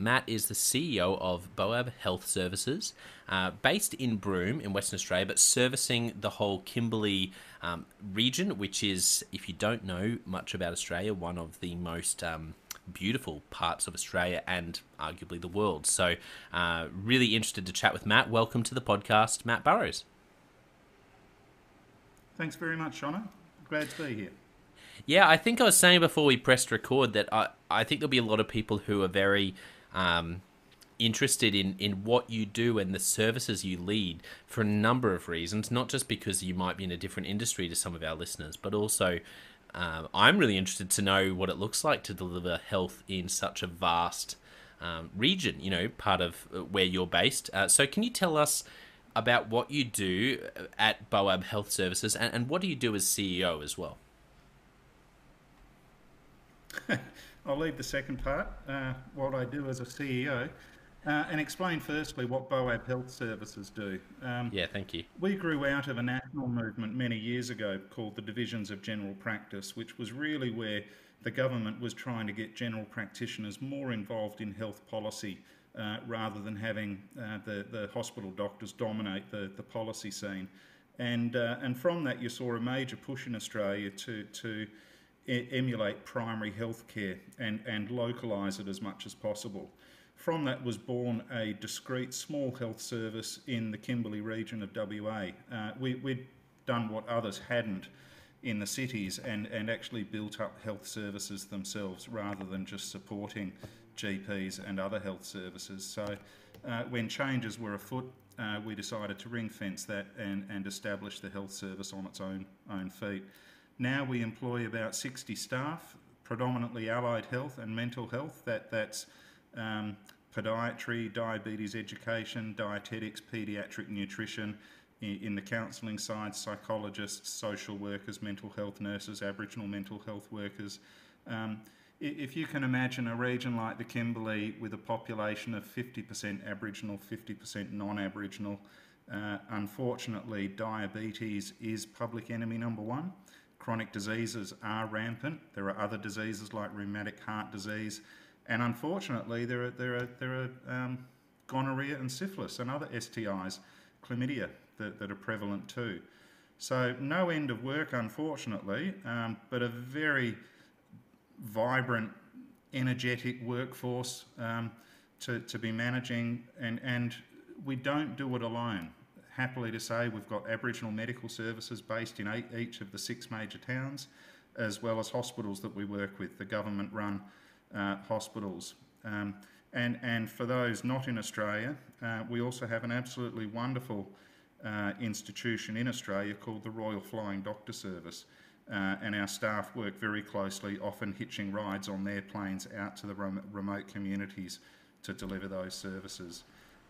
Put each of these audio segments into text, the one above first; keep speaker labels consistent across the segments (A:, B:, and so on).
A: Matt is the CEO of Boab Health Services, uh, based in Broome in Western Australia, but servicing the whole Kimberley um, region, which is, if you don't know much about Australia, one of the most um, beautiful parts of Australia and arguably the world. So, uh, really interested to chat with Matt. Welcome to the podcast, Matt Burrows.
B: Thanks very much, Shona. Glad to be here.
A: Yeah, I think I was saying before we pressed record that I, I think there'll be a lot of people who are very um, interested in, in what you do and the services you lead for a number of reasons, not just because you might be in a different industry to some of our listeners, but also um, I'm really interested to know what it looks like to deliver health in such a vast um, region, you know, part of uh, where you're based. Uh, so, can you tell us about what you do at Boab Health Services and, and what do you do as CEO as well?
B: I'll leave the second part, uh, what I do as a CEO, uh, and explain firstly what Boab Health Services do.
A: Um, yeah, thank you.
B: We grew out of a national movement many years ago called the Divisions of General Practice, which was really where the government was trying to get general practitioners more involved in health policy uh, rather than having uh, the, the hospital doctors dominate the, the policy scene. And, uh, and from that, you saw a major push in Australia to, to emulate primary health care and, and localise it as much as possible. From that was born a discrete small health service in the Kimberley region of WA. Uh, we, we'd done what others hadn't in the cities and, and actually built up health services themselves rather than just supporting GPs and other health services. So uh, when changes were afoot, uh, we decided to ring fence that and, and establish the health service on its own, own feet. Now we employ about 60 staff, predominantly allied health and mental health. That, that's um, podiatry, diabetes education, dietetics, paediatric nutrition, in the counselling side, psychologists, social workers, mental health nurses, Aboriginal mental health workers. Um, if you can imagine a region like the Kimberley with a population of 50% Aboriginal, 50% non Aboriginal, uh, unfortunately, diabetes is public enemy number one. Chronic diseases are rampant. There are other diseases like rheumatic heart disease, and unfortunately, there are, there are, there are um, gonorrhea and syphilis and other STIs, chlamydia, that, that are prevalent too. So, no end of work, unfortunately, um, but a very vibrant, energetic workforce um, to, to be managing, and, and we don't do it alone. Happily to say, we've got Aboriginal medical services based in eight, each of the six major towns, as well as hospitals that we work with, the government run uh, hospitals. Um, and, and for those not in Australia, uh, we also have an absolutely wonderful uh, institution in Australia called the Royal Flying Doctor Service. Uh, and our staff work very closely, often hitching rides on their planes out to the rem- remote communities to deliver those services.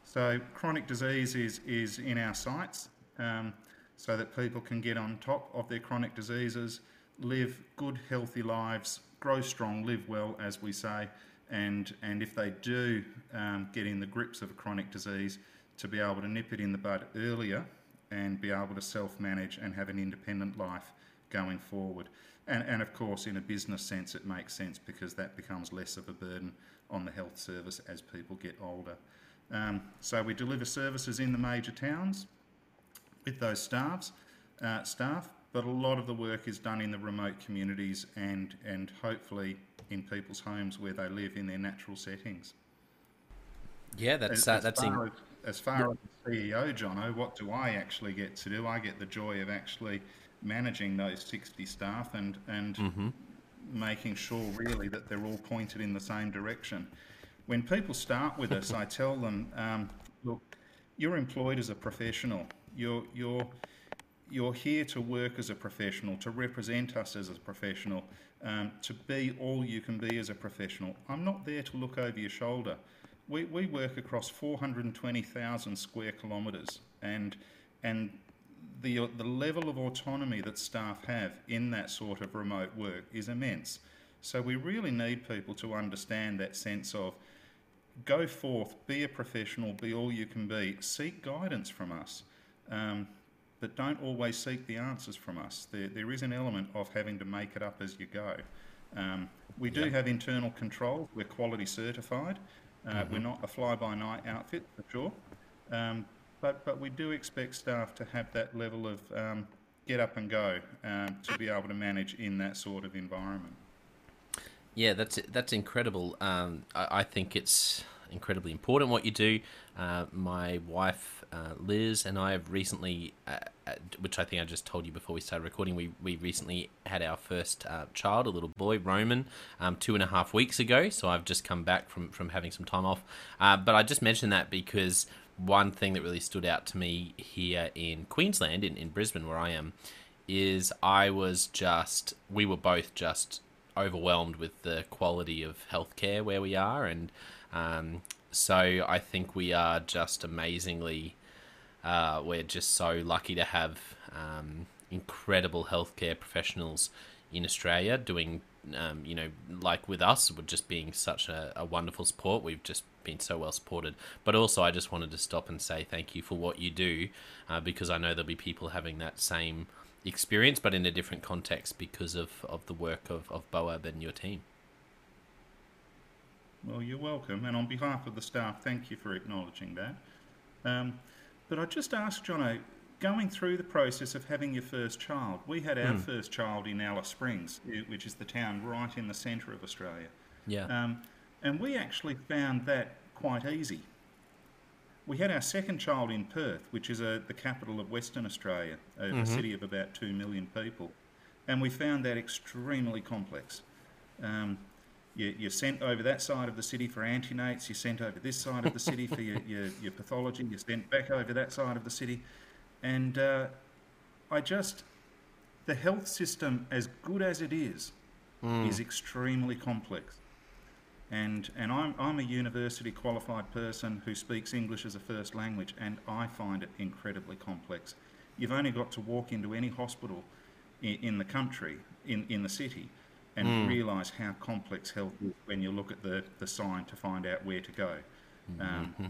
B: So, chronic disease is, is in our sights um, so that people can get on top of their chronic diseases, live good, healthy lives, grow strong, live well, as we say, and, and if they do um, get in the grips of a chronic disease, to be able to nip it in the bud earlier and be able to self manage and have an independent life going forward. And, and of course, in a business sense, it makes sense because that becomes less of a burden on the health service as people get older. Um, so we deliver services in the major towns with those staffs, uh, staff, but a lot of the work is done in the remote communities and, and hopefully in people's homes where they live in their natural settings.
A: Yeah, that's uh, that's
B: in- as, as far as CEO, Jonno, what do I actually get to do? I get the joy of actually managing those 60 staff and, and mm-hmm. making sure really that they're all pointed in the same direction. When people start with us, I tell them, um, look, you're employed as a professional. You're, you're, you're here to work as a professional, to represent us as a professional, um, to be all you can be as a professional. I'm not there to look over your shoulder we, we work across 420,000 square kilometres, and and the the level of autonomy that staff have in that sort of remote work is immense. So we really need people to understand that sense of go forth, be a professional, be all you can be, seek guidance from us. Um, but don't always seek the answers from us. There, there is an element of having to make it up as you go. Um, we do have internal control. We're quality certified. Uh, mm-hmm. We're not a fly-by-night outfit for sure, um, but but we do expect staff to have that level of um, get up and go um, to be able to manage in that sort of environment.
A: Yeah, that's that's incredible. Um, I, I, think it's incredibly important what you do. Uh, my wife uh, Liz and I have recently, uh, uh, which I think I just told you before we started recording, we, we recently had our first uh, child, a little boy, Roman, um, two and a half weeks ago. So I've just come back from, from having some time off. Uh, but I just mentioned that because one thing that really stood out to me here in Queensland, in, in Brisbane, where I am, is I was just, we were both just overwhelmed with the quality of healthcare where we are. And um, so I think we are just amazingly, uh, we're just so lucky to have um, incredible healthcare professionals in Australia doing, um, you know, like with us, we're just being such a, a wonderful support. We've just been so well supported. But also, I just wanted to stop and say thank you for what you do uh, because I know there'll be people having that same experience, but in a different context because of, of the work of, of Boab and your team.
B: Well, you're welcome, and on behalf of the staff, thank you for acknowledging that. Um, but I just asked Jonno, going through the process of having your first child, we had our mm. first child in Alice Springs, which is the town right in the centre of Australia.
A: Yeah.
B: Um, and we actually found that quite easy. We had our second child in Perth, which is a, the capital of Western Australia, a, mm-hmm. a, city of about 2 million people. And we found that extremely complex. Um, you, you're sent over that side of the city for antenates, you're sent over this side of the city for your, your, your, pathology, you're sent back over that side of the city. And uh, I just, the health system, as good as it is, mm. is extremely complex. And, and I'm, I'm a university qualified person who speaks English as a first language, and I find it incredibly complex. You've only got to walk into any hospital in, in the country, in, in the city, and mm. realise how complex health is when you look at the, the sign to find out where to go. Um, mm-hmm.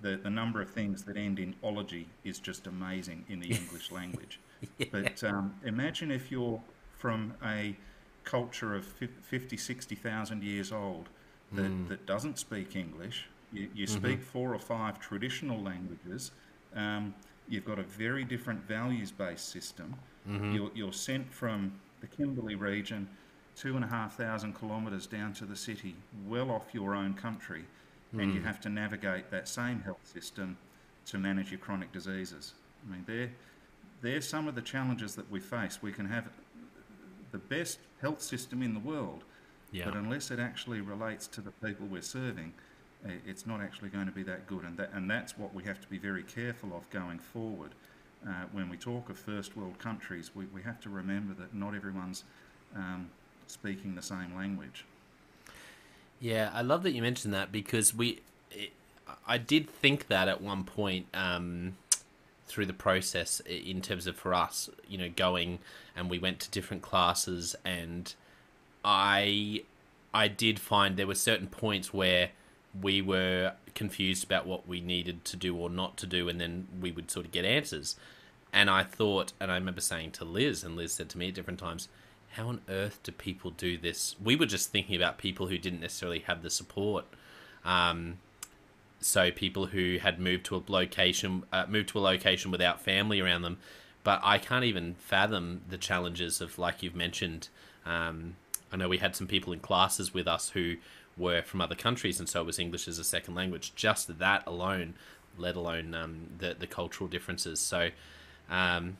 B: the, the number of things that end in ology is just amazing in the English language. yeah. But um, imagine if you're from a culture of 50, 60,000 years old that, mm. that doesn't speak English. You, you mm-hmm. speak four or five traditional languages. Um, you've got a very different values based system. Mm-hmm. You're, you're sent from the Kimberley region two and a half thousand kilometres down to the city, well off your own country, mm. and you mm. have to navigate that same health system to manage your chronic diseases. I mean, they're, they're some of the challenges that we face. We can have the best health system in the world, yeah. but unless it actually relates to the people we're serving, it's not actually going to be that good. And, that, and that's what we have to be very careful of going forward. Uh, when we talk of first world countries, we, we have to remember that not everyone's um, speaking the same language.
A: Yeah, I love that you mentioned that because we, it, I did think that at one point um, through the process in terms of for us, you know, going and we went to different classes and I, I did find there were certain points where we were confused about what we needed to do or not to do, and then we would sort of get answers. And I thought, and I remember saying to Liz, and Liz said to me at different times, how on earth do people do this? We were just thinking about people who didn't necessarily have the support. Um, so people who had moved to a location, uh, moved to a location without family around them. But I can't even fathom the challenges of, like you've mentioned. Um, I know we had some people in classes with us who were from other countries, and so it was English as a second language. Just that alone, let alone um, the the cultural differences. So um,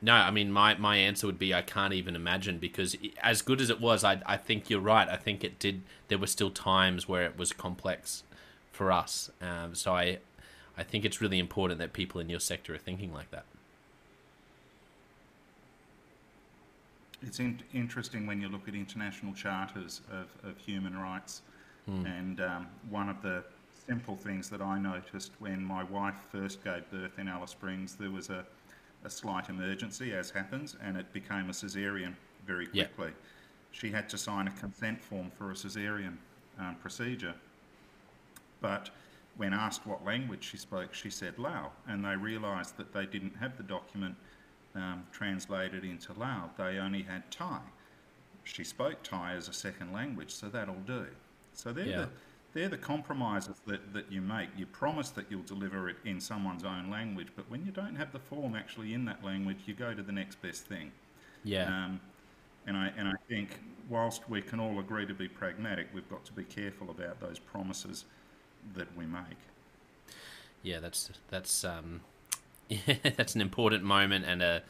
A: no, I mean my, my answer would be I can't even imagine because as good as it was, I I think you're right. I think it did. There were still times where it was complex for us. Um, so I I think it's really important that people in your sector are thinking like that.
B: It's in- interesting when you look at international charters of, of human rights, mm. and um, one of the simple things that I noticed when my wife first gave birth in Alice Springs, there was a a slight emergency, as happens, and it became a caesarean very quickly. Yep. She had to sign a consent form for a caesarean um, procedure. But when asked what language she spoke, she said Lao, and they realised that they didn't have the document um, translated into Lao. They only had Thai. She spoke Thai as a second language, so that'll do. So they're yeah. the they're the compromises that, that you make. You promise that you'll deliver it in someone's own language, but when you don't have the form actually in that language, you go to the next best thing.
A: Yeah. Um,
B: and I and I think whilst we can all agree to be pragmatic, we've got to be careful about those promises that we make.
A: Yeah, that's that's um, that's an important moment and a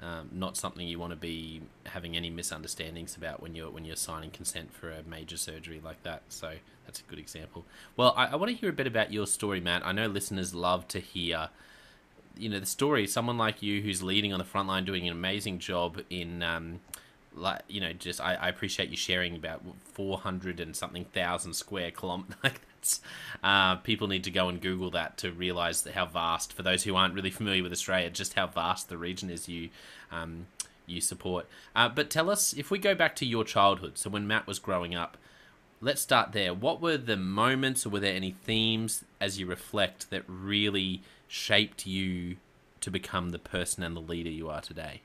A: um, not something you want to be having any misunderstandings about when you're when you're signing consent for a major surgery like that. So that's a good example. Well, I, I want to hear a bit about your story, Matt. I know listeners love to hear, you know, the story. Someone like you who's leading on the front line, doing an amazing job in. Um, like you know, just I, I appreciate you sharing about four hundred and something thousand square kilometers. Like uh, people need to go and Google that to realise how vast. For those who aren't really familiar with Australia, just how vast the region is you um, you support. Uh, but tell us if we go back to your childhood. So when Matt was growing up, let's start there. What were the moments, or were there any themes as you reflect that really shaped you to become the person and the leader you are today?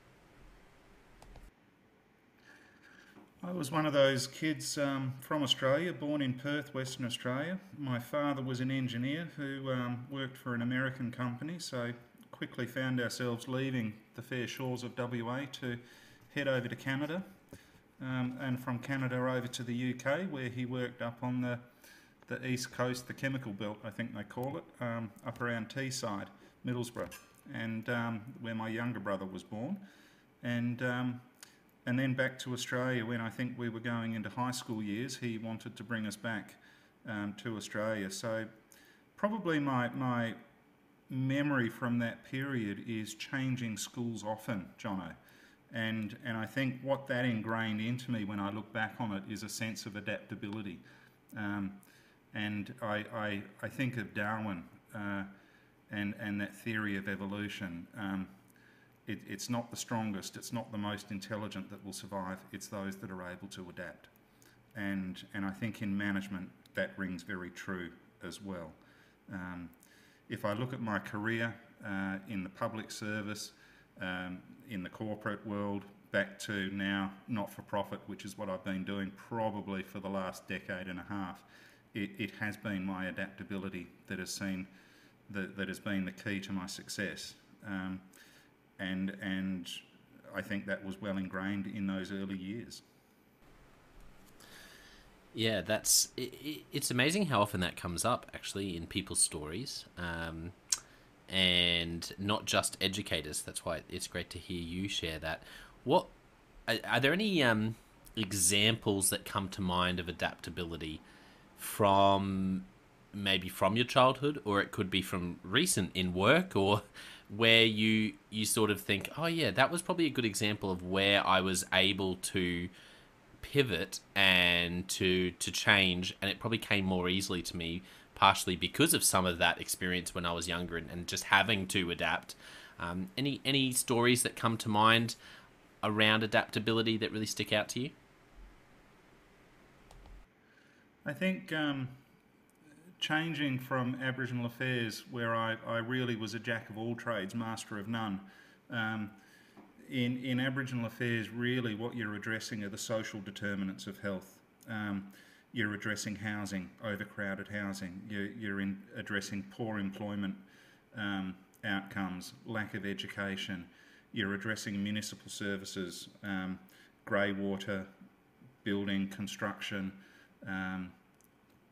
B: I was one of those kids um, from Australia, born in Perth, Western Australia. My father was an engineer who um, worked for an American company, so quickly found ourselves leaving the fair shores of WA to head over to Canada, um, and from Canada over to the UK, where he worked up on the the east coast, the chemical belt, I think they call it, um, up around Teesside, Middlesbrough, and um, where my younger brother was born, and um, and then back to Australia when I think we were going into high school years. He wanted to bring us back um, to Australia. So probably my my memory from that period is changing schools often, Jonno. And, and I think what that ingrained into me when I look back on it is a sense of adaptability. Um, and I, I, I, think of Darwin uh, and, and that theory of evolution. Um, it, it's not the strongest, it's not the most intelligent that will survive, it's those that are able to adapt. And, and I think in management that rings very true as well. Um, if I look at my career uh, in the public service, um, in the corporate world, back to now not for profit, which is what I've been doing probably for the last decade and a half, it, it has been my adaptability that has seen that, that has been the key to my success. Um, and and I think that was well ingrained in those early years.
A: Yeah, that's it, it's amazing how often that comes up actually in people's stories, um, and not just educators. That's why it's great to hear you share that. What are, are there any um, examples that come to mind of adaptability from maybe from your childhood, or it could be from recent in work, or where you you sort of think, oh yeah, that was probably a good example of where I was able to pivot and to to change, and it probably came more easily to me, partially because of some of that experience when I was younger and, and just having to adapt. Um, any any stories that come to mind around adaptability that really stick out to you?
B: I think um, changing from Aboriginal affairs, where I, I really was a jack of all trades, master of none. Um, in, in Aboriginal affairs, really what you're addressing are the social determinants of health. Um, you're addressing housing, overcrowded housing. You're, you're in addressing poor employment um, outcomes, lack of education. You're addressing municipal services, um, grey water, building, construction, um,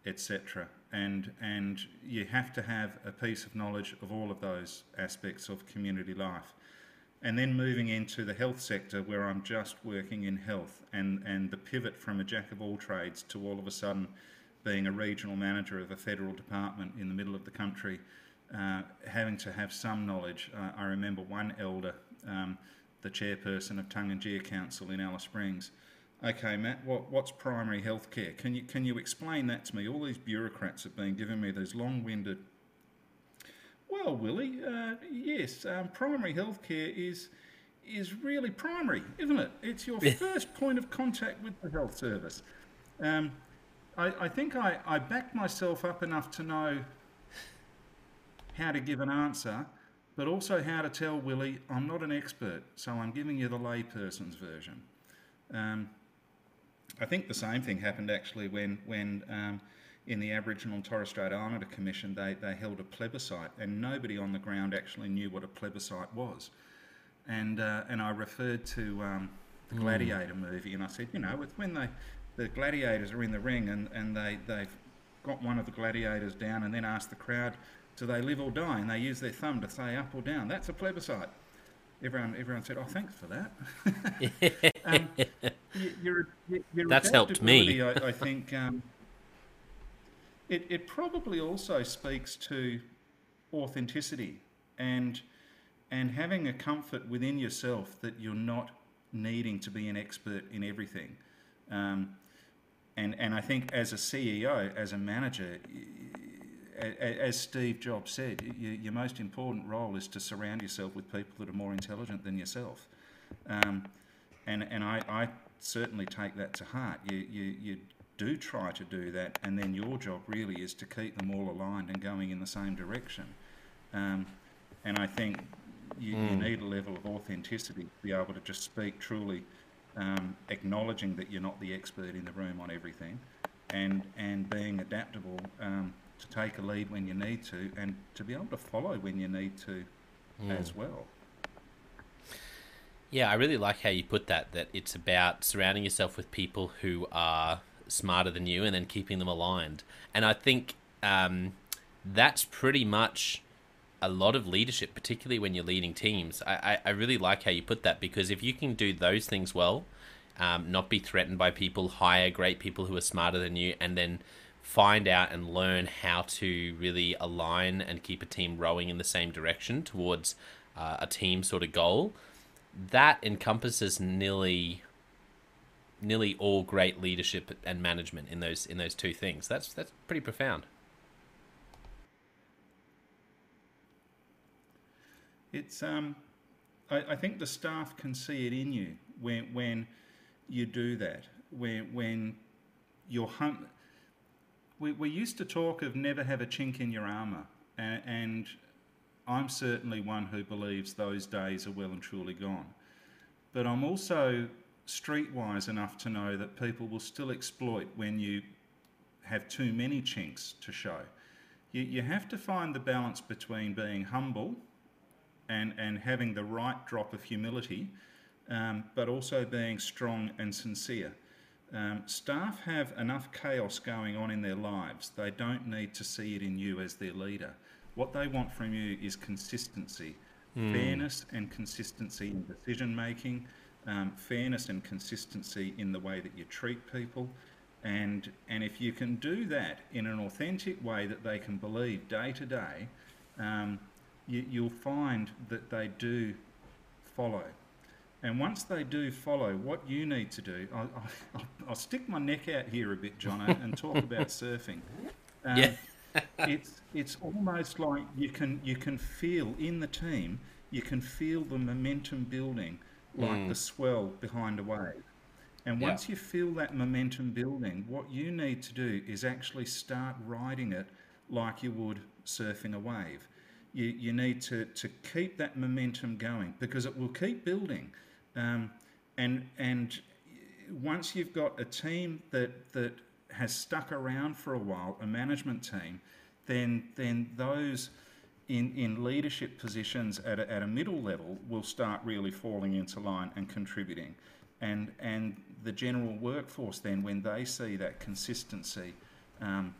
B: etc and and you have to have a piece of knowledge of all of those aspects of community life. And then moving into the health sector where I'm just working in health and and the pivot from a jack of all trades to all of a sudden being a regional manager of a federal department in the middle of the country uh, having to have some knowledge. Uh, I remember one elder um, the chairperson of Tangentyere Council in Alice Springs Okay, Matt, what, what's primary health care? Can you, can you explain that to me? All these bureaucrats have been giving me these long winded. Well, Willie, uh, yes, um, primary health care is, is really primary, isn't it? It's your first point of contact with the health service. Um, I, I think I, I backed myself up enough to know how to give an answer, but also how to tell Willie I'm not an expert, so I'm giving you the layperson's version. Um, I think the same thing happened actually when when um, in the Aboriginal and Torres Strait Islander Commission they, they held a plebiscite and nobody on the ground actually knew what a plebiscite was, and uh, and I referred to um, the hmm. Gladiator mm. movie and I said you know with when they the gladiators are in the ring and, and they they've got one of the gladiators down and then ask the crowd, do they live or die? And they use their thumb to say up or down. That's a plebiscite. Everyone, everyone said, "Oh, thanks for that." um, your, your
A: That's helped me.
B: I, I think um, it, it probably also speaks to authenticity and and having a comfort within yourself that you're not needing to be an expert in everything. Um, and and I think as a CEO, as a manager, as Steve Jobs said, your most important role is to surround yourself with people that are more intelligent than yourself. Um, and and I, I, certainly take that to heart. You, you, you do try to do that, and then your job really is to keep them all aligned and going in the same direction. Um, and I think you, mm. you, need a level of authenticity to be able to just speak truly, um, acknowledging that you're not the expert in the room on everything, and and being adaptable um, to take a lead when you need to, and to be able to follow when you need to mm. as well.
A: Yeah, I really like how you put that. That it's about surrounding yourself with people who are smarter than you, and then keeping them aligned. And I think um, that's pretty much a lot of leadership, particularly when you're leading teams. I, I, I really like how you put that because if you can do those things well, um, not be threatened by people, hire great people who are smarter than you, and then find out and learn how to really align and keep a team rowing in the same direction towards uh, a team sort of goal. That encompasses nearly nearly all great leadership and management in those in those two things. That's that's pretty profound.
B: It's um, I, I think the staff can see it in you when when you do that. When when you're hung, we, we used to talk of never have a chink in your armour, and, and I'm certainly one who believes those days are well and truly gone. But I'm also streetwise enough to know that people will still exploit when you have too many chinks to show. You, you have to find the balance between being humble and, and having the right drop of humility, um, but also being strong and sincere. Um, staff have enough chaos going on in their lives. They don't need to see it in you as their leader. What they want from you is consistency, mm. fairness and consistency in decision making, um, fairness and consistency in the way that you treat people. And, and if you can do that in an authentic way that they can believe day to day, um, you, you'll find that they do follow. And once they do follow, what you need to do, I'll, I'll, I'll stick my neck out here a bit, John, and talk about surfing.
A: Um, yeah.
B: it's it's almost like you can you can feel in the team, you can feel the momentum building, like mm. the swell behind a wave. And once yeah. you feel that momentum building, what you need to do is actually start riding it like you would surfing a wave. You, you need to, to keep that momentum going because it will keep building. Um, and and once you've got a team that that has stuck around for a while, a management team, then then those in, in leadership positions at a, at a middle level will start really falling into line and contributing. And, and the general workforce then, when they see that consistency, um,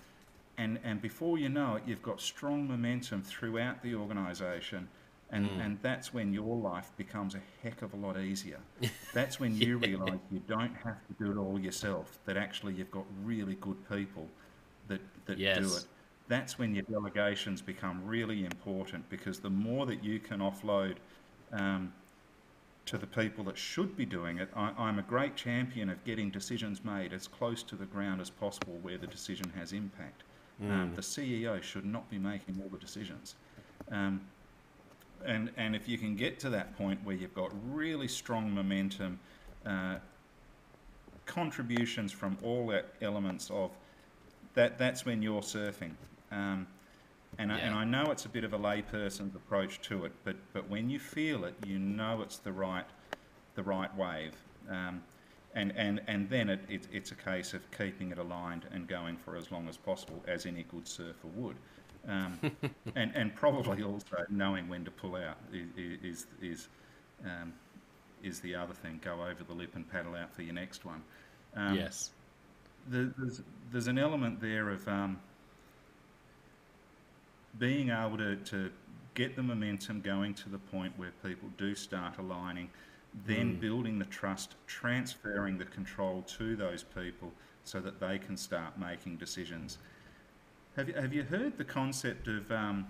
B: and, and before you know it, you've got strong momentum throughout the organisation and, mm. and that's when your life becomes a heck of a lot easier. That's when you yeah. realise you don't have to do it all yourself, that actually you've got really good people that, that yes. do it. That's when your delegations become really important because the more that you can offload um, to the people that should be doing it, I, am a great champion of getting decisions made as close to the ground as possible where the decision has impact. Um, mm. Um, the CEO should not be making all the decisions. Um, and and if you can get to that point where you've got really strong momentum, uh, contributions from all elements of that, that's when you're surfing. Um, and, yeah. I, and I know it's a bit of a layperson's approach to it, but, but when you feel it, you know it's the right, the right wave. Um, and, and, and then it, it, it's a case of keeping it aligned and going for as long as possible, as any good surfer would. Um, and, and probably also knowing when to pull out is, is, is, um, is, the other thing. Go over the lip and paddle out for your next one.
A: Um, yes.
B: The, there's, there's an element there of um, being able to, to get the momentum going to the point where people do start aligning, then mm. building the trust, transferring the control to those people so that they can start making decisions. Have you, have you heard the concept of um,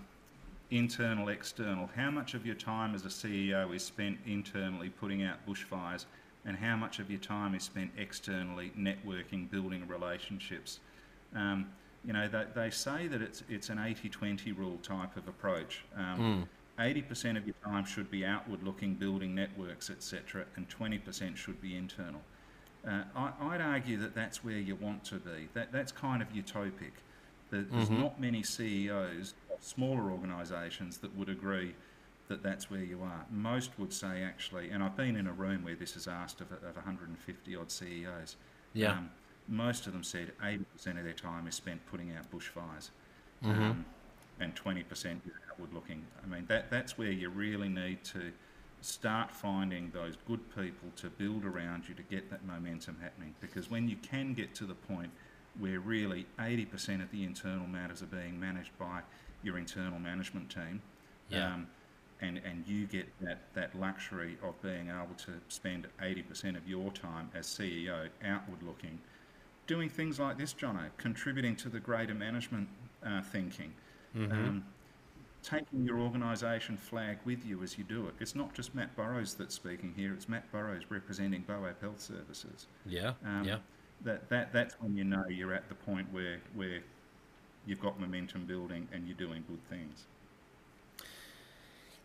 B: internal, external? How much of your time as a CEO is spent internally putting out bushfires, and how much of your time is spent externally networking, building relationships? Um, you know, they, they say that it's, it's an 80 20 rule type of approach. Um, mm. 80% of your time should be outward looking, building networks, etc., and 20% should be internal. Uh, I, would argue that that's where you want to be. That, that's kind of utopic. There's mm-hmm. not many CEOs of smaller organisations that would agree that that's where you are. Most would say, actually, and I've been in a room where this is asked of, of 150 odd CEOs.
A: Yeah. Um,
B: most of them said 80% of their time is spent putting out bushfires, mm-hmm. um, and 20% is outward looking. I mean, that that's where you really need to start finding those good people to build around you to get that momentum happening. Because when you can get to the point where really 80% of the internal matters are being managed by your internal management team,
A: yeah. um,
B: and, and you get that, that luxury of being able to spend 80% of your time as CEO outward looking doing things like this, Jonno, contributing to the greater management uh, thinking, mm-hmm. um, taking your organisation flag with you as you do it. It's not just Matt Burrows that's speaking here; it's Matt Burrows representing BOAB Health Services.
A: Yeah, um, yeah.
B: That, that that's when you know you're at the point where where you've got momentum building and you're doing good things.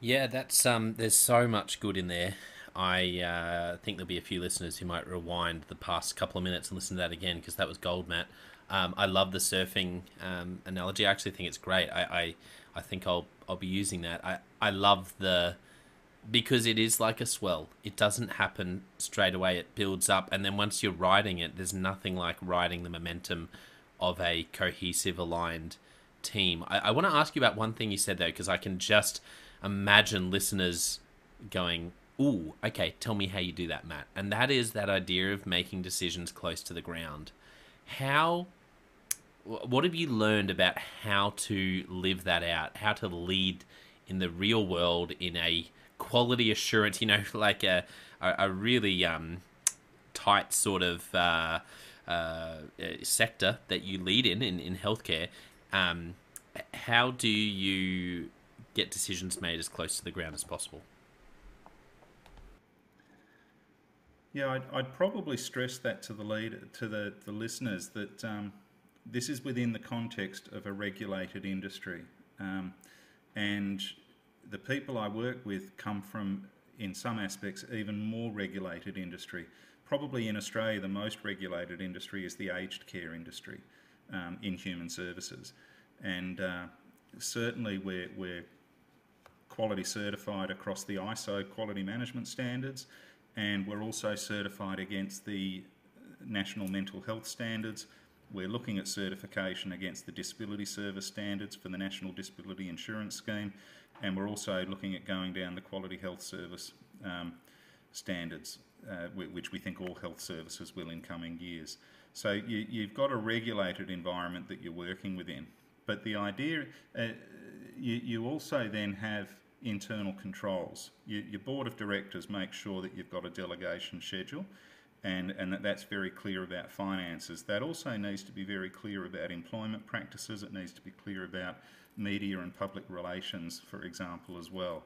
A: Yeah, that's um. There's so much good in there. I uh, think there'll be a few listeners who might rewind the past couple of minutes and listen to that again because that was gold, Matt. Um, I love the surfing um, analogy. I actually think it's great. I, I, I think I'll I'll be using that. I, I love the because it is like a swell. It doesn't happen straight away. It builds up, and then once you're riding it, there's nothing like riding the momentum of a cohesive, aligned team. I, I want to ask you about one thing you said though, because I can just imagine listeners going, ooh, okay, tell me how you do that, Matt. And that is that idea of making decisions close to the ground. How, what have you learned about how to live that out, how to lead in the real world in a quality assurance, you know, like a, a, a really um, tight sort of uh, uh, sector that you lead in, in, in healthcare? Um, how do you get decisions made as close to the ground as possible?
B: Yeah, I'd, I'd, probably stress that to the lead to the, the listeners that um, this is within the context of a regulated industry, um, and the people I work with come from, in some aspects, even more regulated industry. Probably in Australia, the most regulated industry is the aged care industry um, in human services, and uh, certainly we're, we're quality certified across the ISO quality management standards and we're also certified against the national mental health standards. We're looking at certification against the disability service standards for the National Disability Insurance Scheme, and we're also looking at going down the quality health service um, standards, uh, which we think all health services will in coming years. So you, you've got a regulated environment that you're working within. But the idea, uh, you, you also then have internal controls. You, your board of directors make sure that you've got a delegation schedule and, and that that's very clear about finances. That also needs to be very clear about employment practices. It needs to be clear about media and public relations, for example, as well.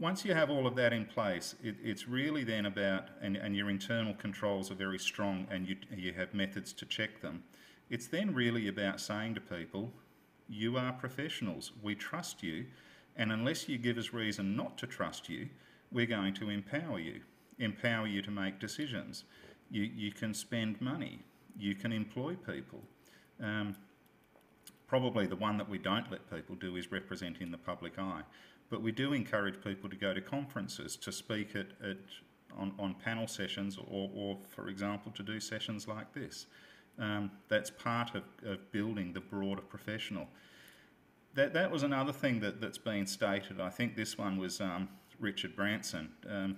B: Once you have all of that in place, it, it's really then about, and, and your internal controls are very strong and you, you have methods to check them. It's then really about saying to people, you are professionals, we trust you, and unless you give us reason not to trust you, we're going to empower you, empower you to make decisions. You, you can spend money, you can employ people. Um, probably the one that we don't let people do is represent in the public eye. But we do encourage people to go to conferences, to speak at, at on, on panel sessions, or, or, for example, to do sessions like this. Um, that's part of, of building the broader professional that, that was another thing that, that's been stated. I think this one was um, Richard Branson. Um,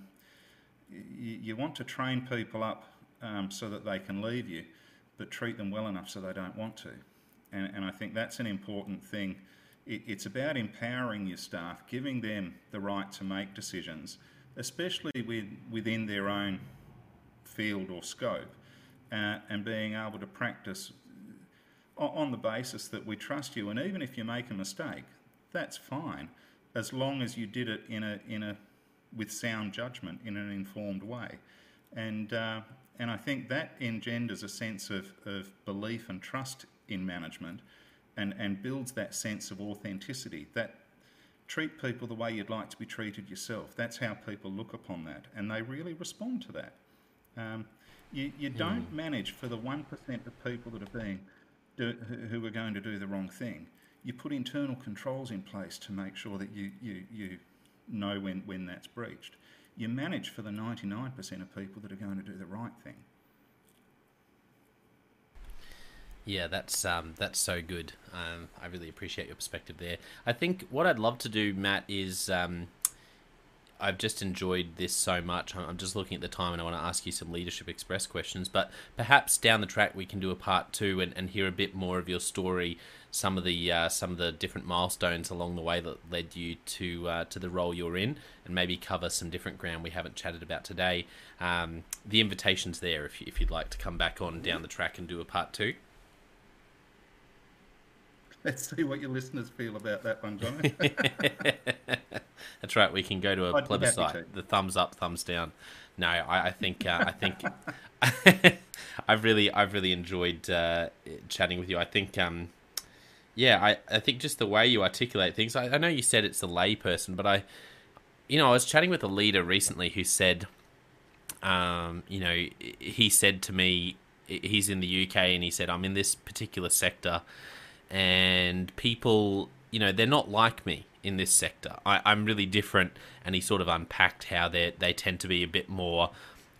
B: you, want to train people up um, so that they can leave you, but treat them well enough so they don't want to. And, and I think that's an important thing it, it's about empowering your staff, giving them the right to make decisions, especially with, within their own field or scope, uh, and being able to practice on the basis that we trust you. And even if you make a mistake, that's fine, as long as you did it in a in a with sound judgment in an informed way. And uh, and I think that engenders a sense of, of belief and trust in management and, and builds that sense of authenticity. That treat people the way you'd like to be treated yourself. That's how people look upon that, and they really respond to that. Um, you, you hmm. don't manage for the 1% of people that are being do, who are going to do the wrong thing. You put internal controls in place to make sure that you, you, you know when, when that's breached. You manage for the 99% of people that are going to do the right thing.
A: Yeah, that's um, that's so good. Um, I really appreciate your perspective there. I think what I'd love to do, Matt, is um, I've just enjoyed this so much. I'm just looking at the time and I want to ask you some Leadership Express questions. But perhaps down the track we can do a part two and, and hear a bit more of your story, some of the uh, some of the different milestones along the way that led you to uh, to the role you're in, and maybe cover some different ground we haven't chatted about today. Um, the invitation's there if, if you'd like to come back on down the track and do a part two.
B: Let's see what your listeners feel about that one, Johnny.
A: That's right. We can go to a I'd plebiscite. The thumbs up, thumbs down. No, I, I think uh, I think I've really I've really enjoyed uh, chatting with you. I think um, yeah, I, I think just the way you articulate things. I, I know you said it's a layperson, but I you know I was chatting with a leader recently who said um, you know he said to me he's in the UK and he said I'm in this particular sector and people, you know, they're not like me in this sector. I, I'm really different, and he sort of unpacked how they they tend to be a bit more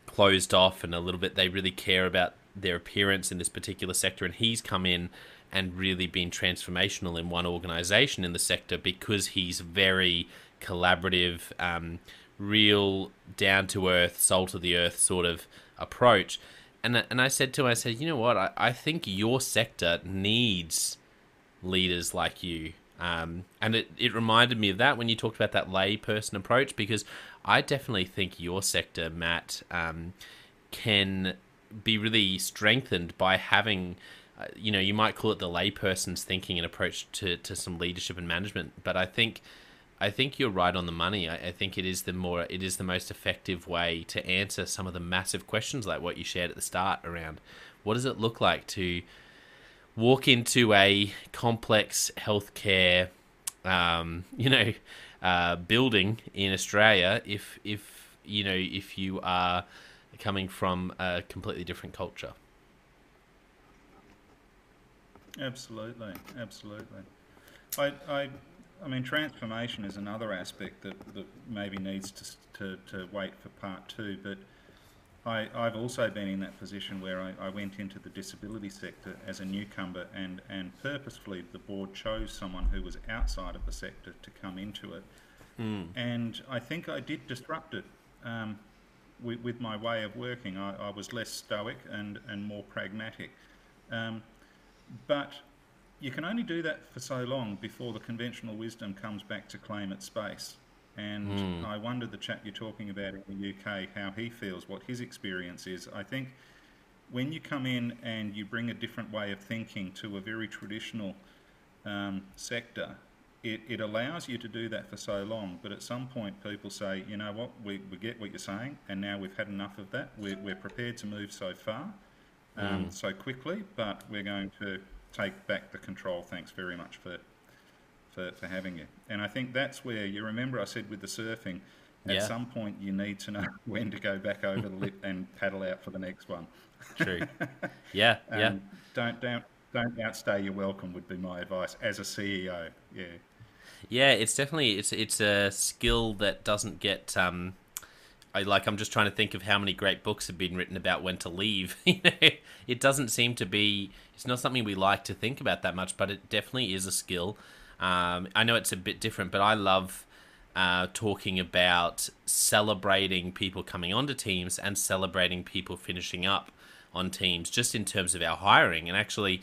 A: closed off and a little bit they really care about their appearance in this particular sector, and he's come in and really been transformational in one organization in the sector because he's very collaborative, um, real down to earth, salt of the earth sort of approach. And and I said to him, I said, you know what, I, I think your sector needs leaders like you. Um, and it, it reminded me of that when you talked about that layperson approach, because I definitely think your sector, Matt, um, can be really strengthened by having, uh, you know, you might call it the layperson's thinking and approach to, to some leadership and management. But I think, I think you're right on the money. I, I think it is the more, it is the most effective way to answer some of the massive questions like what you shared at the start around what does it look like to walk into a complex healthcare, um, you know, uh, building in Australia if if you know if you are coming from a completely different culture.
B: Absolutely, absolutely. I, I, I mean, transformation is another aspect that, that maybe needs to, to, to wait for part two, but I, have also been in that position where I, I, went into the disability sector as a newcomer, and, and purposefully the board chose someone who was outside of the sector to come into it. Mm. And I think I did disrupt it um, with, with, my way of working. I, I, was less stoic and, and more pragmatic. Um, but you can only do that for so long before the conventional wisdom comes back to claim its space. And mm. I wonder the chap you're talking about in the UK, how he feels, what his experience is. I think when you come in and you bring a different way of thinking to a very traditional um, sector, it, it allows you to do that for so long. But at some point, people say, you know what, we, we get what you're saying, and now we've had enough of that. We're, we're prepared to move so far, um, mm. so quickly, but we're going to take back the control. Thanks very much for for, for having you. And I think that's where you remember I said with the surfing, at yeah. some point you need to know when to go back over the lip and paddle out for the next one.
A: True. Yeah, um, yeah.
B: Don't don't don't outstay your welcome would be my advice as a CEO. Yeah.
A: Yeah, it's definitely it's it's a skill that doesn't get um I like I'm just trying to think of how many great books have been written about when to leave. you know, it doesn't seem to be it's not something we like to think about that much, but it definitely is a skill um, I know it's a bit different, but I love uh, talking about celebrating people coming onto teams and celebrating people finishing up on teams, just in terms of our hiring. And actually,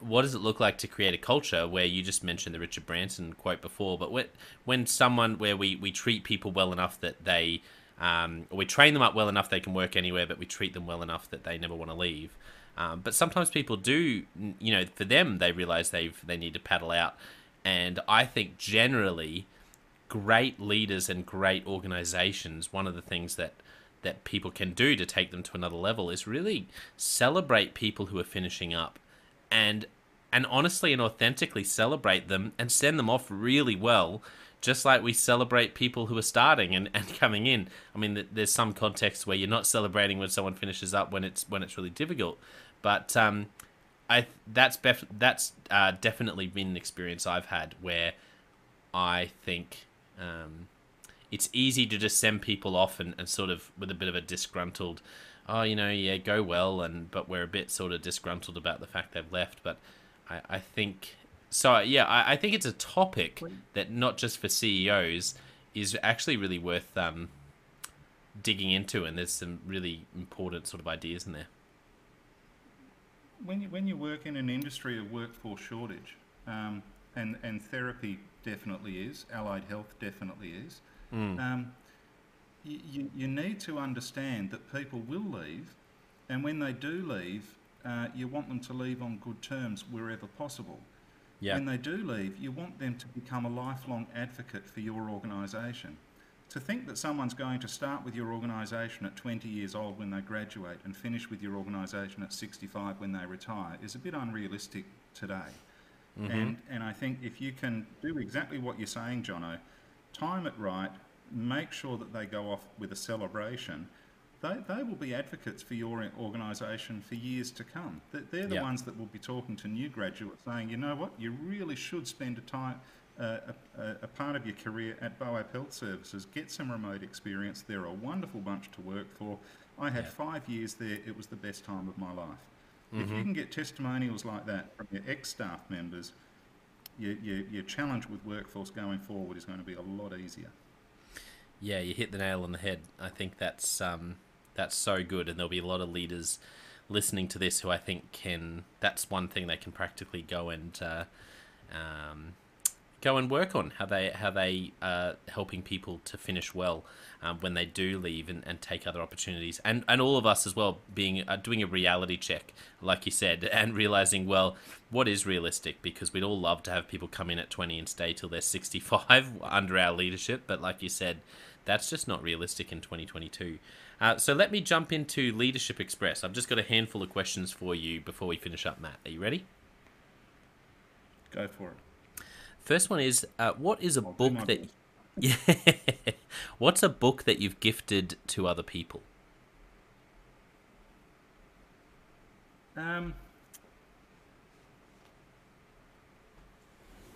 A: what does it look like to create a culture where you just mentioned the Richard Branson quote before, but when, when someone where we, we treat people well enough that they, um, we train them up well enough they can work anywhere, but we treat them well enough that they never want to leave. Um, but sometimes people do, you know, for them they realize they they need to paddle out, and I think generally, great leaders and great organizations, one of the things that that people can do to take them to another level is really celebrate people who are finishing up and and honestly and authentically celebrate them and send them off really well just like we celebrate people who are starting and, and coming in. I mean there's some contexts where you're not celebrating when someone finishes up when it's when it's really difficult. But um, I that's bef- that's uh, definitely been an experience I've had where I think um, it's easy to just send people off and, and sort of with a bit of a disgruntled oh, you know, yeah, go well, and but we're a bit sort of disgruntled about the fact they've left. But I, I think so. Yeah, I, I think it's a topic that not just for CEOs is actually really worth um, digging into, and there's some really important sort of ideas in there.
B: When you when you work in an industry of workforce shortage, um, and and therapy definitely is, allied health definitely is. Mm. Um, you, you need to understand that people will leave, and when they do leave, uh, you want them to leave on good terms wherever possible. Yeah. When they do leave, you want them to become a lifelong advocate for your organisation. To think that someone's going to start with your organisation at 20 years old when they graduate and finish with your organisation at 65 when they retire is a bit unrealistic today. Mm-hmm. And, and I think if you can do exactly what you're saying, Jonno, time it right, make sure that they go off with a celebration, they, they will be advocates for your organisation for years to come. They're the yep. ones that will be talking to new graduates saying, you know what, you really should spend a time, a, a, part of your career at Boab Health Services. Get some remote experience. They're a wonderful bunch to work for. I had yep. five years there. It was the best time of my life. Mm-hmm. If you mm-hmm. can get testimonials like that from your ex-staff members, your, your, your challenge with workforce going forward is going to be a lot easier
A: yeah, you hit the nail on the head. I think that's um, that's so good, and there'll be a lot of leaders listening to this who I think can. That's one thing they can practically go and uh, um, go and work on how they how they are uh, helping people to finish well um, when they do leave and, and take other opportunities. And and all of us as well being uh, doing a reality check like you said and realizing well what is realistic? Because we'd all love to have people come in at 20 and stay till they're 65 under our leadership. But like you said that's just not realistic in 2022 uh, so let me jump into leadership express. I've just got a handful of questions for you before we finish up matt. Are you ready?
B: Go for it
A: First one is uh, what is a I'll book that yeah what's a book that you've gifted to other people?
B: Um,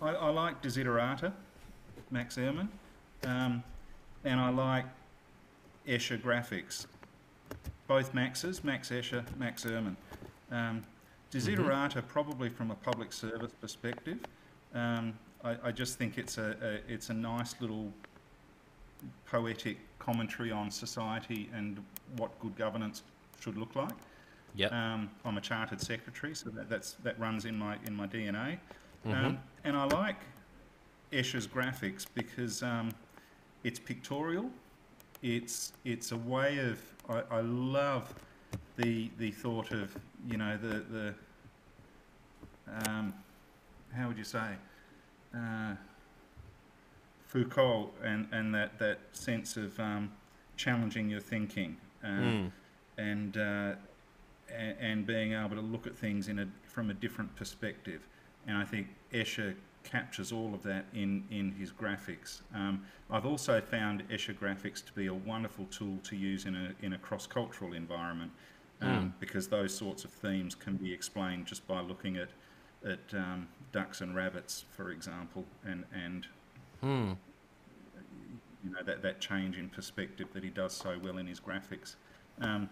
B: I, I like Desiderata, Max Ehrmann, um, and I like Escher Graphics. Both Maxes, Max Escher, Max Ehrmann. Um, Desiderata, mm-hmm. probably from a public service perspective, um, I, I just think it's a, a, it's a nice little poetic commentary on society and what good governance should look like.
A: Yep.
B: Um, I'm a chartered secretary, so that, that's that runs in my in my DNA. Mm-hmm. Um, and I like Escher's graphics because um, it's pictorial. It's it's a way of I, I, love the the thought of you know the the um, how would you say uh, Foucault and, and that, that sense of um, challenging your thinking uh, mm. and, uh, and, and being able to look at things in a, from a different perspective. And I think Escher captures all of that in, in his graphics. Um, I've also found Escher graphics to be a wonderful tool to use in a, in a cross-cultural environment um, mm. because those sorts of themes can be explained just by looking at at um, ducks and rabbits, for example, and and hmm. you know that that change in perspective that he does so well in his graphics. Um,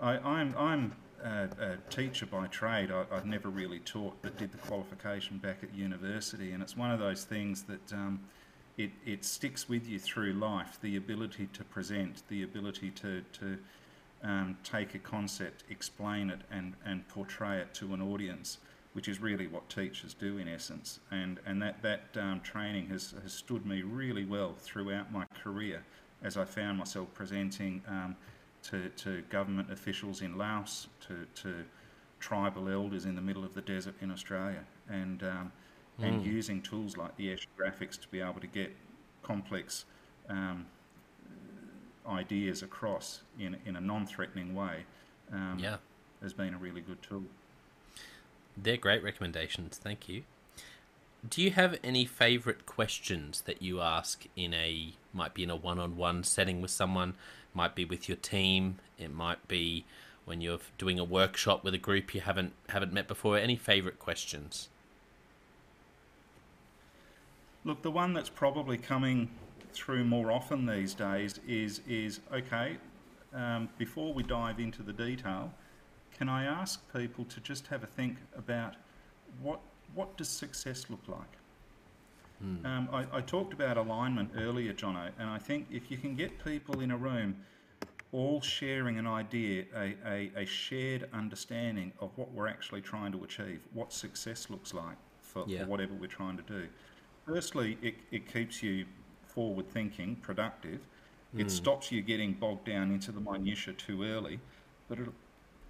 B: I, I'm I'm a, a, teacher by trade. I, have never really taught, but did the qualification back at university, and it's one of those things that. Um, it, it sticks with you through life. The ability to present, the ability to, to um, take a concept, explain it, and, and portray it to an audience which is really what teachers do in essence. And, and that, that um, training has, has stood me really well throughout my career as I found myself presenting um, to, to government officials in Laos, to, to tribal elders in the middle of the desert in Australia, and, um, mm. and using tools like the Escher graphics to be able to get complex um, ideas across in, in a non threatening way um,
A: yeah.
B: has been a really good tool.
A: They're great recommendations. Thank you. Do you have any favorite questions that you ask in a might be in a one-on-one setting with someone, might be with your team, it might be when you're doing a workshop with a group you haven't haven't met before. Any favorite questions?
B: Look, the one that's probably coming through more often these days is is okay. Um, before we dive into the detail, can I ask people to just have a think about what what does success look like? Mm. Um, I, I, talked about alignment earlier, Jonno, and I think if you can get people in a room all sharing an idea, a, a, a shared understanding of what we're actually trying to achieve, what success looks like for, yeah. for whatever we're trying to do. Firstly, it, it keeps you forward thinking, productive. Mm. It hmm. stops you getting bogged down into the minutiae too early, but it,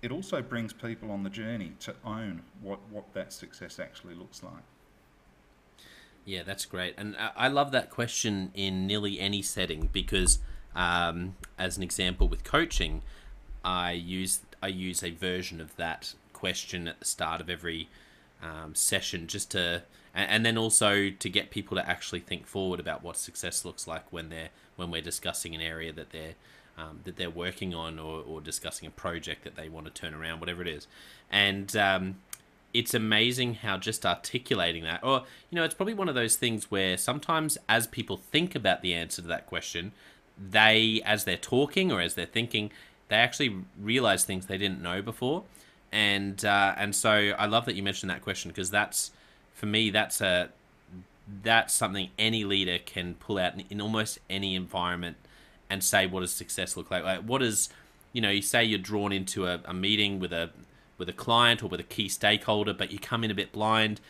B: it also brings people on the journey to own what, what that success actually looks like.
A: Yeah, that's great. And I love that question in nearly any setting because, um, as an example with coaching, I use I use a version of that question at the start of every um, session just to and, then also to get people to actually think forward about what success looks like when they're when we're discussing an area that they're um, that they're working on or, or discussing a project that they want to turn around, whatever it is. And um, it's amazing how just articulating that, or, you know, it's probably one of those things where sometimes as people think about the answer to that question, they, as they're talking or as they're thinking, they actually realize things they didn't know before. And, uh, and so I love that you mentioned that question because that's, for me, that's a, that's something any leader can pull out in, in almost any environment and say what does success look like? Like what is you know, you say you're drawn into a, a meeting with a with a client or with a key stakeholder, but you come in a bit blind,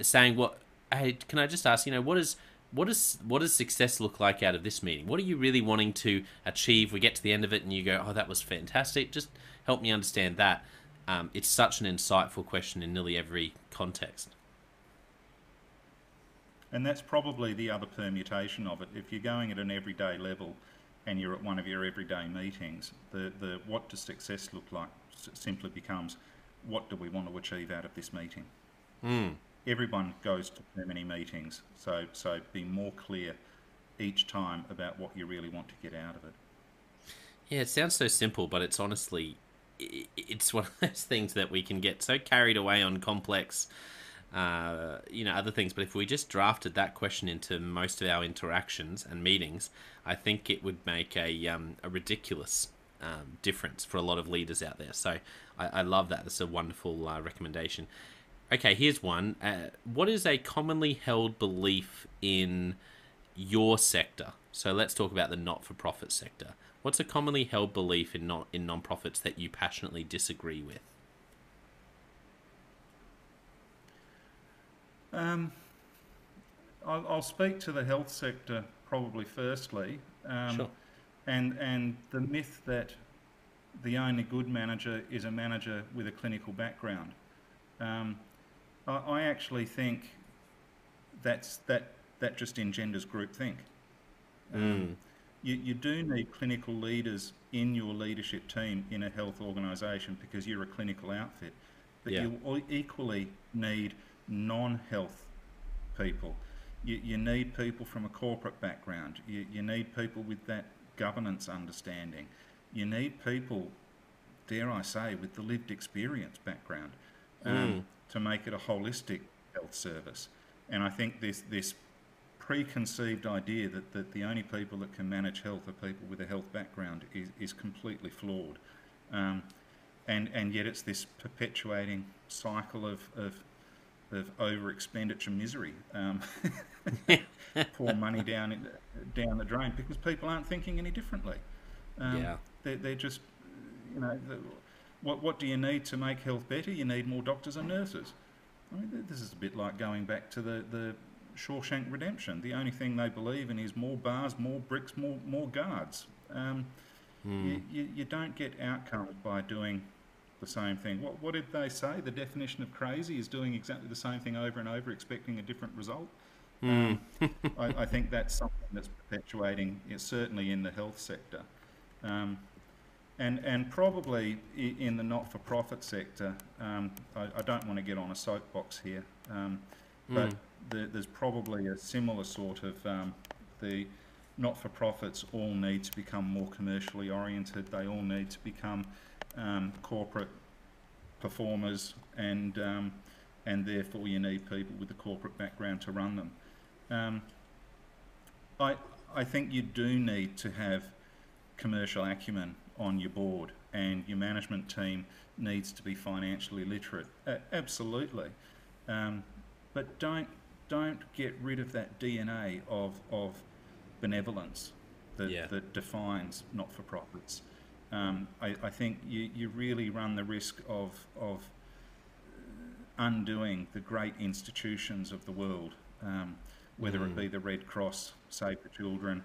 A: saying what hey, can I just ask, you know, what is what does what does success look like out of this meeting? What are you really wanting to achieve? We get to the end of it and you go, oh, that was fantastic. Just help me understand that. Um, it's such an insightful question in nearly every context.
B: And that's probably the other permutation of it. If you're going at an everyday level, and you're at one of your everyday meetings, the, the what does success look like simply becomes what do we want to achieve out of this meeting?
A: Mm.
B: Everyone goes to too many meetings, so so be more clear each time about what you really want to get out of it.
A: Yeah, it sounds so simple, but it's honestly it's one of those things that we can get so carried away on complex uh, you know other things. But if we just drafted that question into most of our interactions and meetings, I think it would make a um, a ridiculous um, difference for a lot of leaders out there. So I, I love that. That's a wonderful uh, recommendation. Okay, here's one. Uh, what is a commonly held belief in your sector? So let's talk about the not-for-profit sector. What's a commonly held belief in not in non-profits that you passionately disagree with?
B: Um, I'll, I'll, speak to the health sector probably firstly.
A: Um, sure.
B: And, and the myth that the only good manager is a manager with a clinical background. Um, I, I, actually think that's, that, that just engenders groupthink.
A: Mm.
B: You, you do need clinical leaders in your leadership team in a health organisation because you're a clinical outfit. But yeah. you equally need non-health people. You, you need people from a corporate background. You, you need people with that governance understanding. You need people, dare I say, with the lived experience background um, mm. to make it a holistic health service. And I think this this preconceived idea that, that the only people that can manage health are people with a health background is, is completely flawed. Um, and, and yet it's this perpetuating cycle of, of of over expenditure misery. Um, pour money down down the drain because people aren't thinking any differently.
A: Um, yeah,
B: they're, they're just you know the, what what do you need to make health better? You need more doctors and nurses. I mean, this is a bit like going back to the, the Shawshank Redemption. The only thing they believe in is more bars, more bricks, more more guards. Um, mm. you, you, you, don't get outcomes by doing the same thing. What, what did they say? The definition of crazy is doing exactly the same thing over and over, expecting a different result. Mm. Um, I, I, think that's something that's perpetuating, certainly in the health sector. Um, and, and probably in the not-for-profit sector, um, I, I, don't want to get on a soapbox here, um, but mm. the, there's probably a similar sort of um, the not-for-profits all need to become more commercially oriented. They all need to become um, corporate performers, and um, and therefore you need people with a corporate background to run them. Um, I I think you do need to have commercial acumen on your board, and your management team needs to be financially literate. Uh, absolutely, um, but don't don't get rid of that DNA of of benevolence that, yeah. that defines not-for-profits. Um, I, I, think you, you really run the risk of of undoing the great institutions of the world, um, whether mm. it be the Red Cross, Save the Children,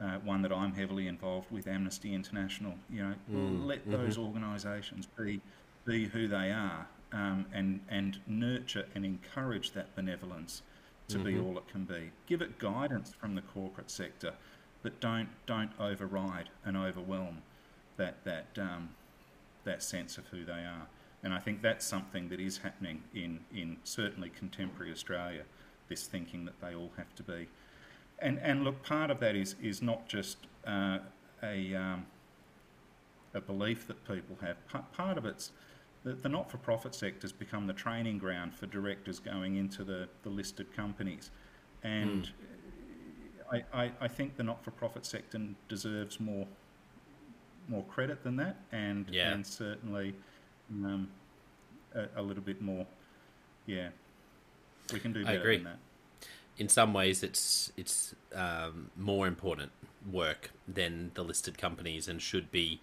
B: uh, one that I'm heavily involved with, Amnesty International. You know, mm, let mm-hmm. those organisations be be who they are, um, and and nurture and encourage that benevolence to mm-hmm. be all it can be. Give it guidance from the corporate sector, but don't don't override and overwhelm that that um, that sense of who they are. And I think that's something that is happening in in certainly contemporary Australia. This thinking that they all have to be and and look, part of that is is not just uh, a um, a belief that people have. part of it's the, the not-for-profit sector has become the training ground for directors going into the, the listed companies, and mm. I, I, I think the not-for-profit sector deserves more more credit than that, and yeah. and certainly um, a, a, little bit more. Yeah, we can do better than that
A: in some ways it's it's um, more important work than the listed companies and should be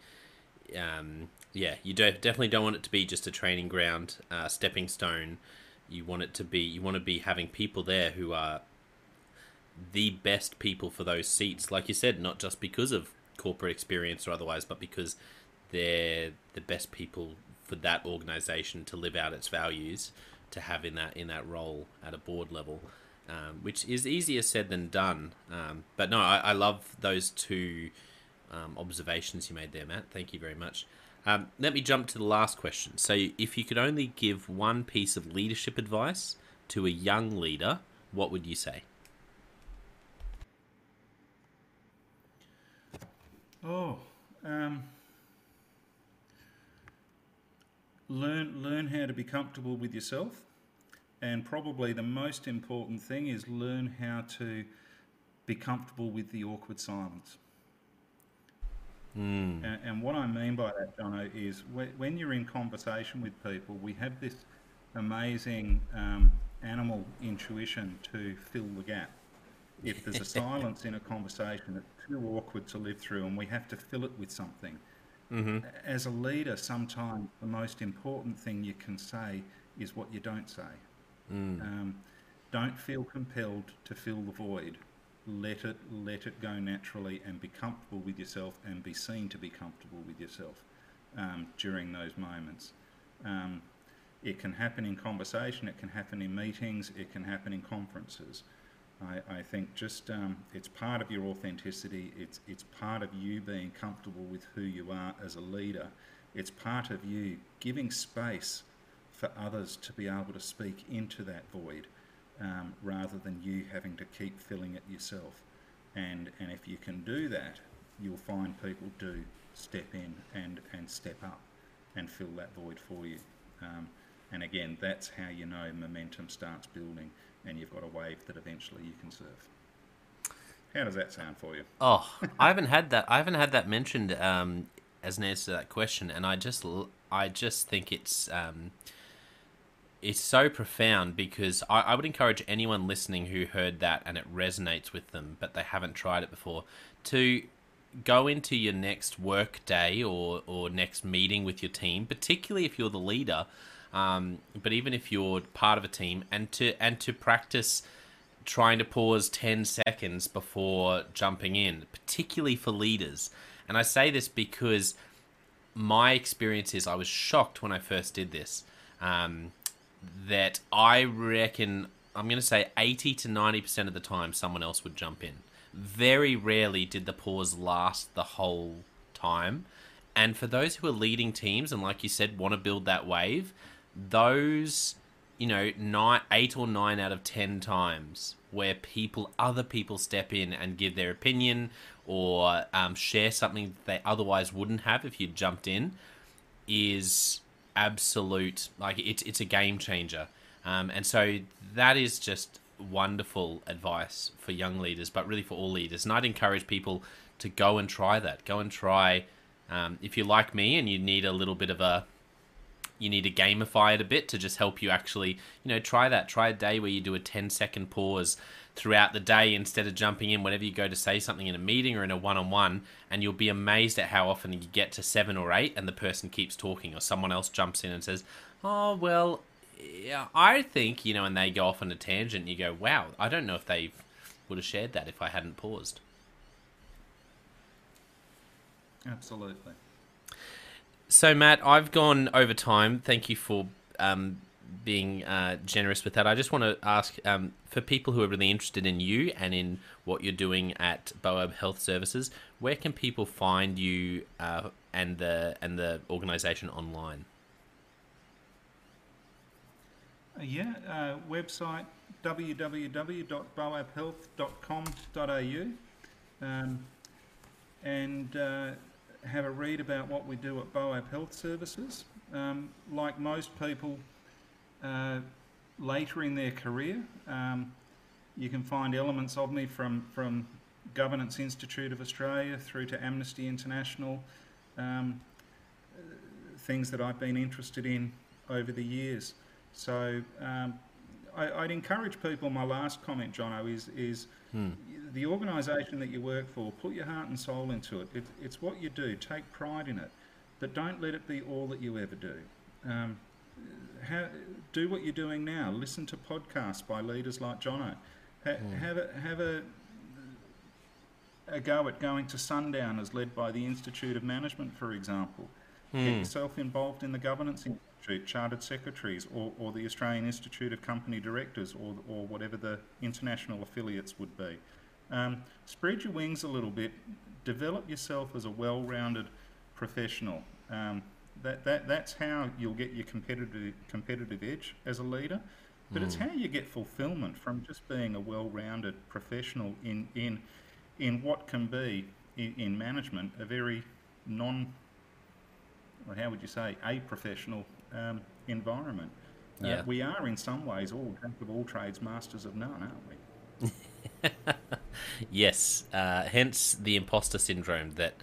A: um, yeah you do, definitely don't want it to be just a training ground uh, stepping stone you want it to be you want to be having people there who are the best people for those seats like you said not just because of corporate experience or otherwise but because they're the best people for that organization to live out its values to have in that in that role at a board level um, which is easier said than done. Um, but no, I, I, love those two um, observations you made there, Matt. Thank you very much. Um, let me jump to the last question. So, if you could only give one piece of leadership advice to a young leader, what would you say?
B: Oh, um, learn learn how to be comfortable with yourself and probably the most important thing is learn how to be comfortable with the awkward silence. Mm. And, and, what I mean by that, Jonno, is when you're in conversation with people, we have this amazing um, animal intuition to fill the gap. If there's a silence in a conversation, it's too awkward to live through, and we have to fill it with something. Mm-hmm. As a leader, sometimes the most important thing you can say is what you don't say. Mm. Um, don't feel compelled to fill the void. Let it let it go naturally and be comfortable with yourself and be seen to be comfortable with yourself um, during those moments. Um, it can happen in conversation. It can happen in meetings. It can happen in conferences. I, I think just um, it's part of your authenticity. It's it's part of you being comfortable with who you are as a leader. It's part of you giving space for others to be able to speak into that void um, rather than you having to keep filling it yourself. And, and if you can do that, you'll find people do step in and, and step up and fill that void for you. Um, and again, that's how you know momentum starts building and you've got a wave that eventually you can surf. How does that sound for you?
A: Oh, I haven't had that. I haven't had that mentioned um, as an answer to that question, and I just, I just think it's um, it's so profound because I, I, would encourage anyone listening who heard that and it resonates with them, but they haven't tried it before, to go into your next work day or, or next meeting with your team, particularly if you're the leader, Um, but even if you're part of a team, and to and to practice trying to pause 10 seconds before jumping in, particularly for leaders. And I say this because my experience is I was shocked when I first did this. Um, that I reckon I'm going to say 80 to 90% of the time someone else would jump in. Very rarely did the pause last the whole time. And for those who are leading teams and, like you said, want to build that wave, those, you know, nine, eight or nine out of 10 times where people, other people step in and give their opinion or um, share something they otherwise wouldn't have if you'd jumped in is absolute, like, it's, it's a game changer. Um, and so that is just wonderful advice for young leaders, but really for all leaders. And I'd encourage people to go and try that. Go and try. Um, if you're like me and you need a little bit of a, you need to gamify it a bit to just help you actually, you know, try that. Try a day where you do a 10 second pause throughout the day instead of jumping in whenever you go to say something in a meeting or in a one on one. And you'll be amazed at how often you get to seven or eight and the person keeps talking or someone else jumps in and says, Oh, well, yeah, I think you know, and they go off on a tangent. You go, wow, I don't know if they would have shared that if I hadn't paused.
B: Absolutely.
A: So, Matt, I've gone over time. Thank you for um, being uh, generous with that. I just want to ask um, for people who are really interested in you and in what you're doing at Boab Health Services, where can people find you uh, and the and the organisation online?
B: Uh, yeah, uh, website www.boabhealth.com.au um, and uh, have a read about what we do at Boab Health Services. Um, like most people uh, later in their career, um, you can find elements of me from, from Governance Institute of Australia through to Amnesty International, um, things that I've been interested in over the years. So um, I, would encourage people. My last comment, Jonno, is is hmm. The organisation that you work for. Put your heart and soul into it. it. It's what you do. Take pride in it, but don't let it be all that you ever do. Um, do what you're doing now. Listen to podcasts by leaders like Jonno. Ha, hmm. Have a have a a go at going to sundown as led by the Institute of Management, for example. Hmm. Get yourself involved in the governance. institute, chartered secretaries, or, or the Australian Institute of Company Directors, or, or whatever the international affiliates would be. Um, spread your wings a little bit, develop yourself as a well rounded professional. Um, that, that, that's how you'll get your competitive, competitive edge as a leader. But mm. it's hmm. how you get fulfillment from just being a well rounded professional in, in, in what can be, in, in management, a very non or how would you say, a professional um, environment. Uh, yeah. we are in some ways all jack of all trades, masters of none, aren't
A: we? yes. Uh, hence the imposter syndrome that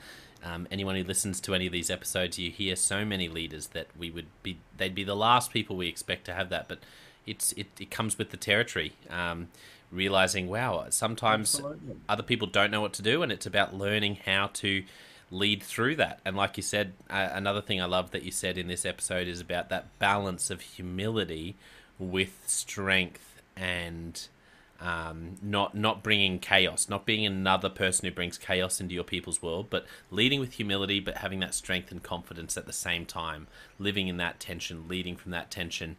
A: um, anyone who listens to any of these episodes, you hear so many leaders that we would be they'd be the last people we expect to have that, but it's it, it comes with the territory. Um, realizing, wow, sometimes Absolutely. other people don't know what to do, and it's about learning how to lead through that. And like you said, uh, another thing I love that you said in this episode is about that balance of humility with strength and um, not not bringing chaos, not being another person who brings chaos into your people's world, but leading with humility, but having that strength and confidence at the same time, living in that tension, leading from that tension,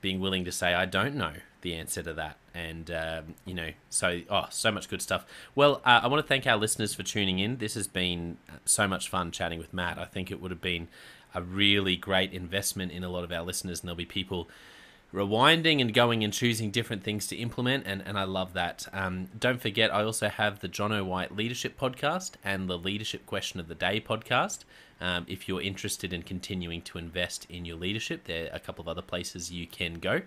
A: being willing to say, I don't know the answer to that. And, um, you know, so, oh, so much good stuff. Well, uh, I want to thank our listeners for tuning in. This has been uh, so much fun chatting with Matt. I think it would have been a really great investment in a lot of our listeners, and there'll be people rewinding and going and choosing different things to implement, and, and I love that. Um, don't forget, I also have the Jonno White Leadership Podcast and the Leadership Question of the Day podcast. Um, if you're interested in continuing to invest in your leadership, there are a couple of other places you can go.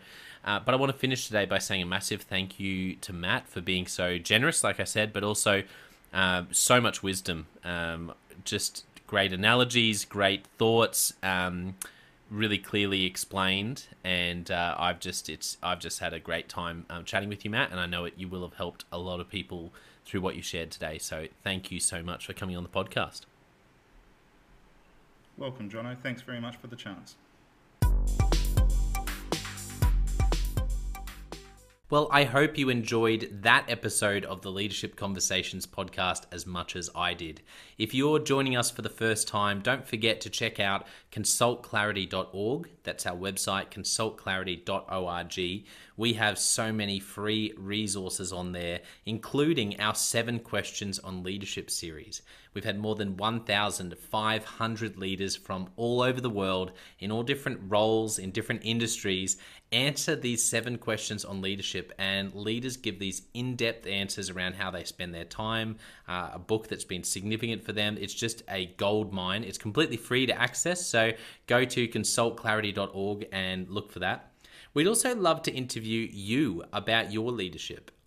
A: Uh, but I want to finish today by saying a massive thank you to Matt for being so generous, like I said, but also uh, so much wisdom. Um, just great analogies, great thoughts. Um, really clearly explained, and uh, I've just it's I've just had a great time um, chatting with you, Matt, and I know it you will have helped a lot of people through what you shared today. So thank you so much for coming on the podcast.
B: Welcome, Jonno. Thanks very much for the chance.
A: Well, I hope you enjoyed that episode of the Leadership Conversations podcast as much as I did. If you're joining us for the first time, don't forget to check out consultclarity.org. That's our website, consultclarity.org. We have so many free resources on there, including our seven questions on leadership series. We've had more than 1,500 leaders from all over the world in all different roles, in different industries, answer these seven questions on leadership. And leaders give these in depth answers around how they spend their time, uh, a book that's been significant for them. It's just a gold mine. It's completely free to access. So go to consultclarity.org and look for that. We'd also love to interview you about your leadership.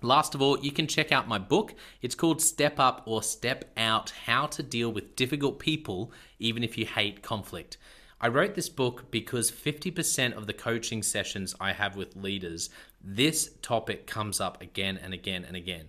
A: Last of all, you can check out my book. It's called Step Up or Step Out How to Deal with Difficult People, even if you hate conflict. I wrote this book because 50% of the coaching sessions I have with leaders, this topic comes up again and again and again.